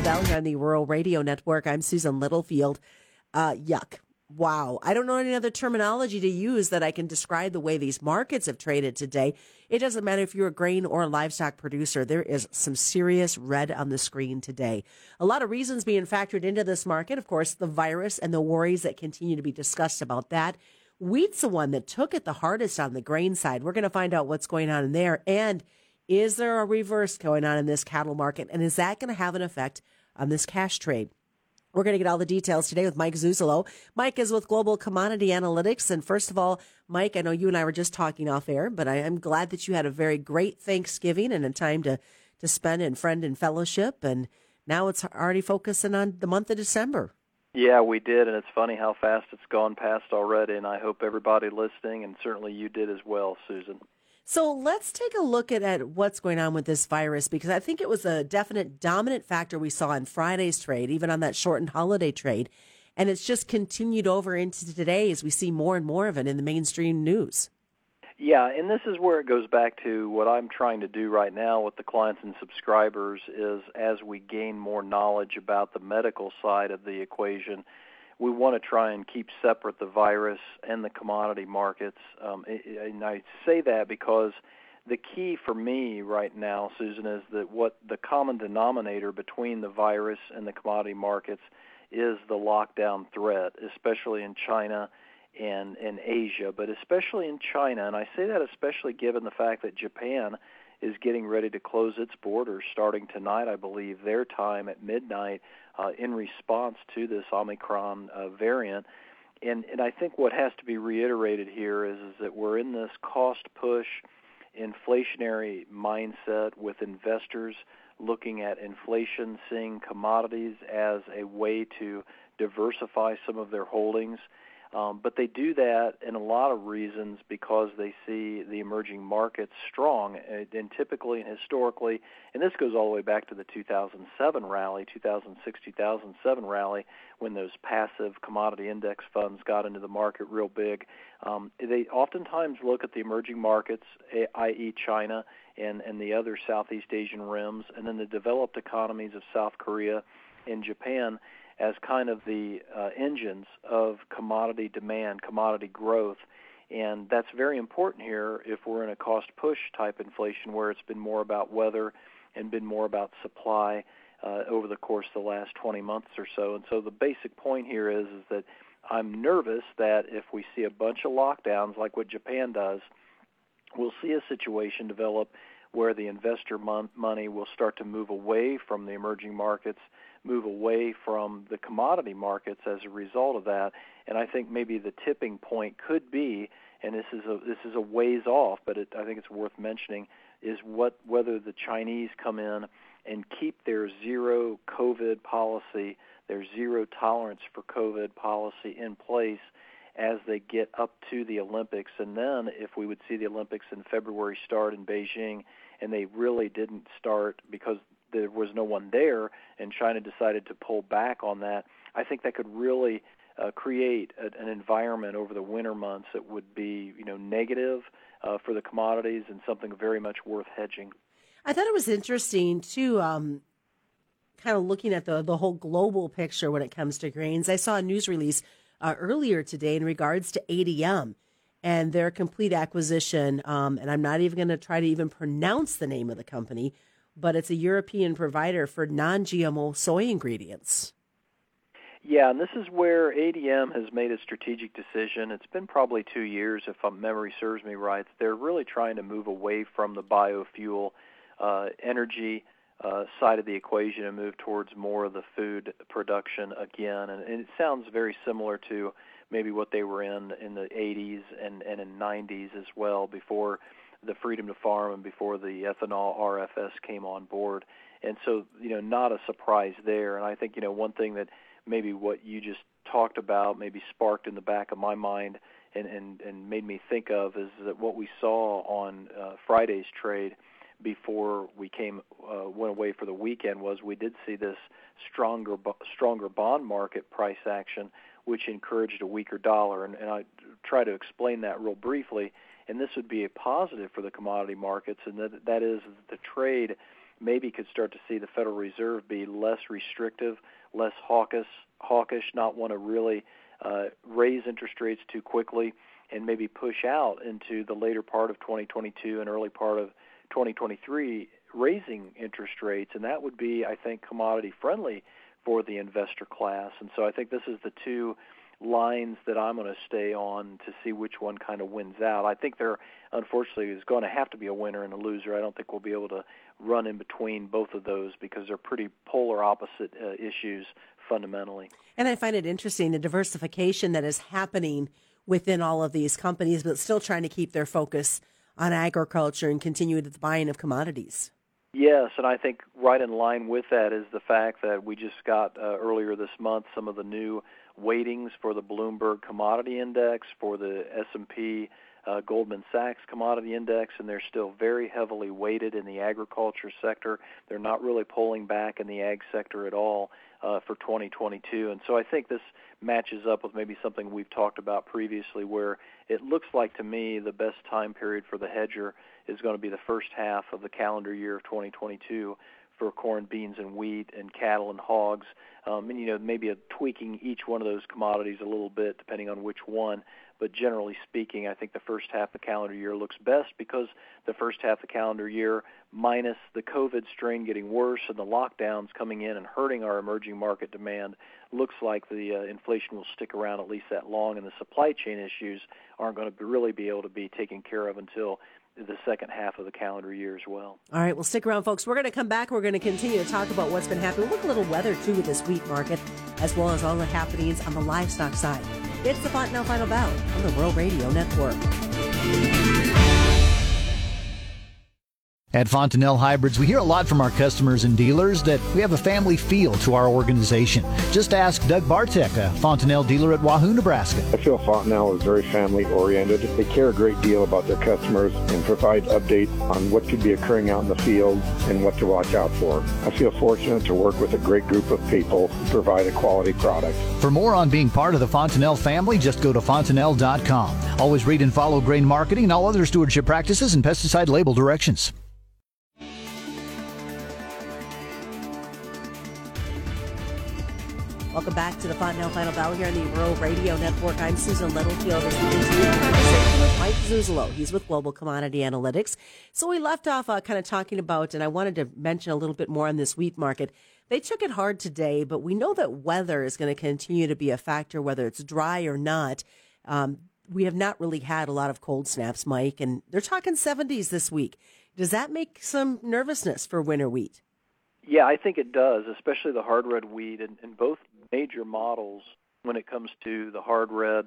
Bell here on the Rural Radio Network. I'm Susan Littlefield. Uh, yuck. Wow. I don't know any other terminology to use that I can describe the way these markets have traded today. It doesn't matter if you're a grain or a livestock producer. There is some serious red on the screen today. A lot of reasons being factored into this market. Of course, the virus and the worries that continue to be discussed about that. Wheat's the one that took it the hardest on the grain side. We're going to find out what's going on in there. And is there a reverse going on in this cattle market? And is that going to have an effect on this cash trade? We're going to get all the details today with Mike Zuzolo. Mike is with Global Commodity Analytics. And first of all, Mike, I know you and I were just talking off air, but I am glad that you had a very great Thanksgiving and a time to, to spend in friend and fellowship. And now it's already focusing on the month of December. Yeah, we did, and it's funny how fast it's gone past already. And I hope everybody listening, and certainly you did as well, Susan. So let's take a look at, at what's going on with this virus because I think it was a definite dominant factor we saw in Friday's trade, even on that shortened holiday trade. And it's just continued over into today as we see more and more of it in the mainstream news. Yeah, and this is where it goes back to what I'm trying to do right now with the clients and subscribers is as we gain more knowledge about the medical side of the equation, we want to try and keep separate the virus and the commodity markets. Um, and I say that because the key for me right now, Susan, is that what the common denominator between the virus and the commodity markets is the lockdown threat, especially in China and in Asia, but especially in China. And I say that especially given the fact that Japan is getting ready to close its borders starting tonight, I believe, their time at midnight uh, in response to this Omicron uh, variant. And, and I think what has to be reiterated here is, is that we're in this cost push, inflationary mindset with investors looking at inflation, seeing commodities as a way to diversify some of their holdings. Um, but they do that in a lot of reasons because they see the emerging markets strong, and, and typically and historically, and this goes all the way back to the 2007 rally, 2006 2007 rally, when those passive commodity index funds got into the market real big. Um, they oftentimes look at the emerging markets, i.e., China and and the other Southeast Asian rims, and then the developed economies of South Korea and Japan as kind of the uh, engines of commodity demand, commodity growth. And that's very important here if we're in a cost push type inflation where it's been more about weather and been more about supply uh, over the course of the last 20 months or so. And so the basic point here is, is that I'm nervous that if we see a bunch of lockdowns like what Japan does, we'll see a situation develop where the investor mon- money will start to move away from the emerging markets move away from the commodity markets as a result of that. And I think maybe the tipping point could be, and this is a this is a ways off, but it, I think it's worth mentioning, is what whether the Chinese come in and keep their zero COVID policy, their zero tolerance for COVID policy in place as they get up to the Olympics. And then if we would see the Olympics in February start in Beijing and they really didn't start because there was no one there, and China decided to pull back on that, I think that could really uh, create a, an environment over the winter months that would be, you know, negative uh, for the commodities and something very much worth hedging. I thought it was interesting too. Um, kind of looking at the the whole global picture when it comes to grains. I saw a news release uh, earlier today in regards to ADM and their complete acquisition. Um, and I'm not even going to try to even pronounce the name of the company, but it's a European provider for non GMO soy ingredients. Yeah, and this is where ADM has made a strategic decision. It's been probably two years, if memory serves me right. They're really trying to move away from the biofuel uh, energy uh, side of the equation and move towards more of the food production again. And, and it sounds very similar to maybe what they were in in the 80s and, and in 90s as well before the freedom to farm and before the ethanol RFS came on board. And so, you know, not a surprise there. And I think, you know, one thing that maybe what you just talked about maybe sparked in the back of my mind and, and, and made me think of is that what we saw on uh, Friday's trade before we came uh, went away for the weekend was we did see this stronger stronger bond market price action which encouraged a weaker dollar. And, and I try to explain that real briefly and this would be a positive for the commodity markets, and that that is the trade maybe could start to see the Federal Reserve be less restrictive, less hawkish, hawkish, not want to really uh, raise interest rates too quickly, and maybe push out into the later part of 2022 and early part of 2023 raising interest rates, and that would be, I think, commodity friendly for the investor class. And so I think this is the two lines that I'm going to stay on to see which one kind of wins out. I think there, unfortunately, is going to have to be a winner and a loser. I don't think we'll be able to run in between both of those because they're pretty polar opposite uh, issues fundamentally. And I find it interesting the diversification that is happening within all of these companies, but still trying to keep their focus on agriculture and continue the buying of commodities. Yes, and I think right in line with that is the fact that we just got uh, earlier this month some of the new weightings for the Bloomberg Commodity Index, for the S&P uh, Goldman Sachs Commodity Index, and they're still very heavily weighted in the agriculture sector. They're not really pulling back in the ag sector at all uh, for 2022. And so I think this matches up with maybe something we've talked about previously, where it looks like to me the best time period for the hedger is going to be the first half of the calendar year of 2022 for corn, beans, and wheat, and cattle and hogs. Um, and you know maybe a tweaking each one of those commodities a little bit depending on which one. But generally speaking, I think the first half of the calendar year looks best because the first half of the calendar year, minus the COVID strain getting worse and the lockdowns coming in and hurting our emerging market demand, looks like the uh, inflation will stick around at least that long, and the supply chain issues aren't going to really be able to be taken care of until the second half of the calendar year as well. All right, well, stick around, folks. We're going to come back. We're going to continue to talk about what's been happening. Look a little weather, too, with this wheat market, as well as all the happenings on the livestock side. It's the Fontenelle Final Bout on the Rural Radio Network. At Fontenelle Hybrids, we hear a lot from our customers and dealers that we have a family feel to our organization. Just ask Doug Bartek, a Fontenelle dealer at Wahoo, Nebraska. I feel Fontenelle is very family oriented. They care a great deal about their customers and provide updates on what could be occurring out in the field and what to watch out for. I feel fortunate to work with a great group of people who provide a quality product. For more on being part of the Fontenelle family, just go to fontenelle.com. Always read and follow grain marketing and all other stewardship practices and pesticide label directions. Welcome back to the Fontenelle Final Bell here on the Rural Radio Network. I'm Susan Littlefield the conversation with Mike Zuzolo. He's with Global Commodity Analytics. So we left off uh, kind of talking about, and I wanted to mention a little bit more on this wheat market. They took it hard today, but we know that weather is going to continue to be a factor, whether it's dry or not. Um, we have not really had a lot of cold snaps, Mike, and they're talking 70s this week. Does that make some nervousness for winter wheat? Yeah, I think it does, especially the hard red wheat, and, and both major models when it comes to the hard red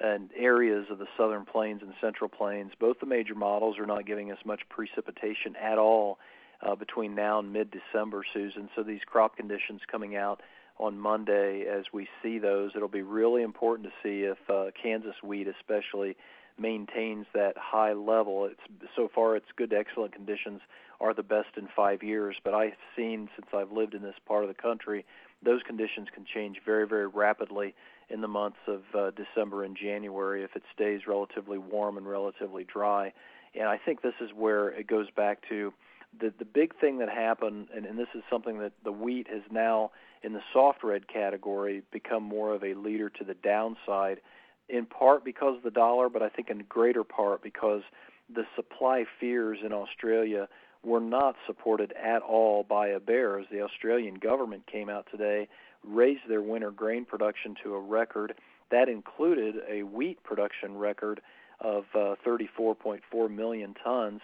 and areas of the southern plains and central plains. Both the major models are not giving us much precipitation at all uh, between now and mid-December, Susan. So these crop conditions coming out on Monday, as we see those, it'll be really important to see if uh, Kansas wheat, especially, maintains that high level. It's so far it's good to excellent conditions are the best in five years, but I've seen since I've lived in this part of the country those conditions can change very, very rapidly in the months of uh, December and January if it stays relatively warm and relatively dry. And I think this is where it goes back to the the big thing that happened, and, and this is something that the wheat has now in the soft red category become more of a leader to the downside, in part because of the dollar, but I think in greater part because the supply fears in Australia were not supported at all by ABARES. The Australian government came out today, raised their winter grain production to a record. That included a wheat production record of uh, 34.4 million tons,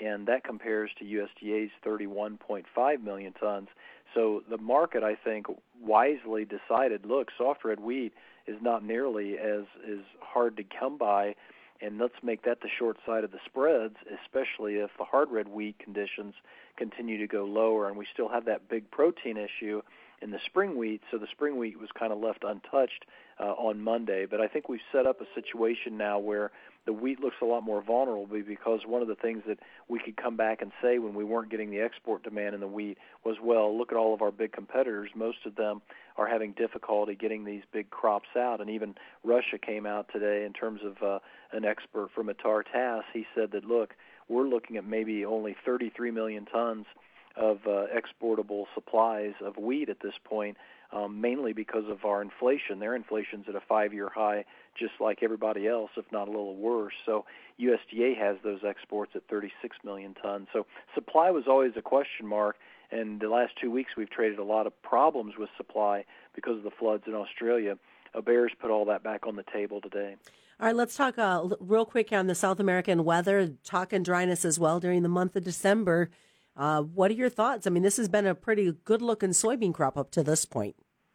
and that compares to USDA's 31.5 million tons. So the market, I think, wisely decided, look, soft red wheat is not nearly as as hard to come by and let's make that the short side of the spreads, especially if the hard red wheat conditions continue to go lower, and we still have that big protein issue in the spring wheat. So the spring wheat was kind of left untouched uh, on Monday, but I think we've set up a situation now where the wheat looks a lot more vulnerable because one of the things that we could come back and say when we weren't getting the export demand in the wheat was, well, look at all of our big competitors. Most of them are having difficulty getting these big crops out. And even Russia came out today in terms of uh, an expert from Itar-Tass. He said that, look, we're looking at maybe only 33 million tons of uh, exportable supplies of wheat at this point, um, mainly because of our inflation. Their inflation's at a five-year high, just like everybody else, if not a little worse. So USDA has those exports at 36 million tons. So supply was always a question mark. And the last two weeks, we've traded a lot of problems with supply because of the floods in Australia. Uh, bears put all that back on the table today. All right, let's talk uh, real quick on the South American weather, talking dryness as well during the month of December. Uh, what are your thoughts? I mean, this has been a pretty good looking soybean crop up to this point.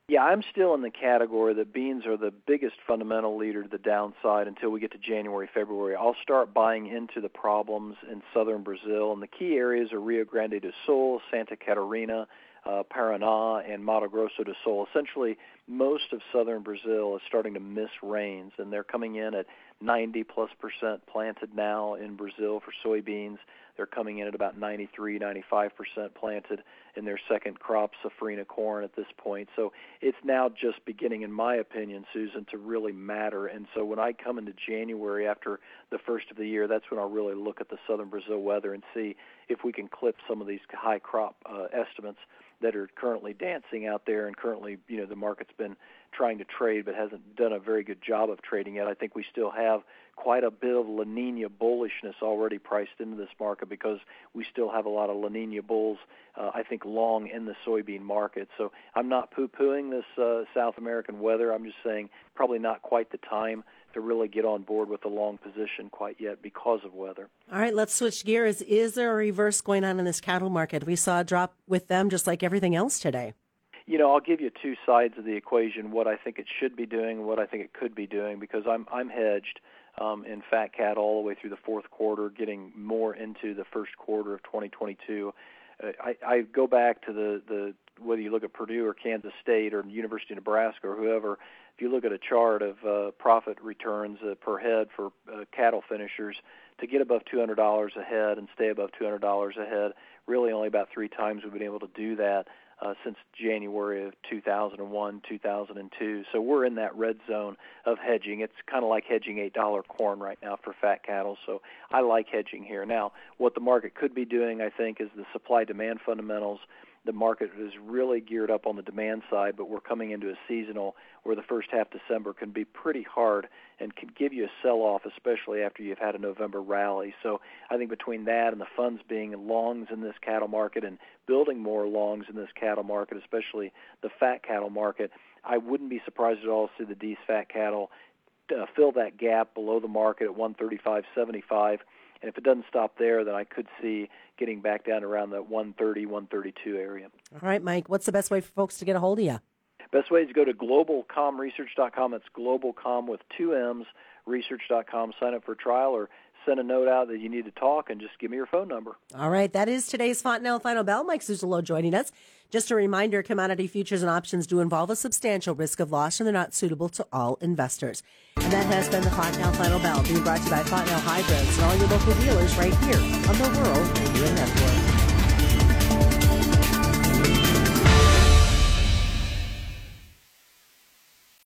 Yeah, I'm still in the category that beans are the biggest fundamental leader to the downside until we get to January, February. I'll start buying into the problems in southern Brazil, and the key areas are Rio Grande do Sul, Santa Catarina, uh, Paraná, and Mato Grosso do Sul. Essentially, most of southern Brazil is starting to miss rains, and they're coming in at 90 plus percent planted now in Brazil for soybeans. They're coming in at about 93, 95 percent planted in their second crop, safrinha corn, at this point. So it's now just beginning, in my opinion, Susan, to really matter. And so when I come into January after the first of the year, that's when I'll really look at the southern Brazil weather and see if we can clip some of these high crop uh, estimates that are currently dancing out there and currently you know the market's been trying to trade but hasn't done a very good job of trading yet. I think we still have quite a bit of La Nina bullishness already priced into this market because we still have a lot of La Nina bulls, uh, I think, long in the soybean market. So I'm not poo-pooing this uh, South American weather. I'm just saying probably not quite the time to really get on board with the long position quite yet because of weather. All right, let's switch gears. Is there a reverse going on in this cattle market? We saw a drop with them just like everything else today. You know, I'll give you two sides of the equation, what I think it should be doing, what I think it could be doing because I'm I'm hedged um, in fat cattle all the way through the fourth quarter, getting more into the first quarter of 2022. Uh, I, I go back to the the whether you look at Purdue or Kansas State or University of Nebraska or whoever, if you look at a chart of uh, profit returns uh, per head for uh, cattle finishers, to get above $200 a head and stay above $200 a head, really only about three times we've been able to do that uh, since January of 2001, 2002. So we're in that red zone of hedging. It's kind of like hedging $8 corn right now for fat cattle. So I like hedging here. Now, what the market could be doing, I think, is the supply demand fundamentals the market is really geared up on the demand side, but we're coming into a seasonal where the first half December can be pretty hard and can give you a sell off, especially after you've had a November rally. So I think between that and the funds being longs in this cattle market and building more longs in this cattle market, especially the fat cattle market, I wouldn't be surprised at all to see the D's fat cattle uh, fill that gap below the market at 135.75 and if it doesn't stop there, then I could see getting back down around the 130, 132 area. All right, Mike, what's the best way for folks to get a hold of you? Best way is to go to globalcomresearch.com. That's globalcom with two M's, research.com. Sign up for trial or send a note out that you need to talk and just give me your phone number. All right. That is today's Fontenelle Final Bell. Mike Zuzolo joining us. Just a reminder, commodity futures and options do involve a substantial risk of loss and they're not suitable to all investors. And that has been the Fontenelle Final Bell being brought to you by Fontenelle Hybrids and all your local dealers right here on the Rural Radio Network.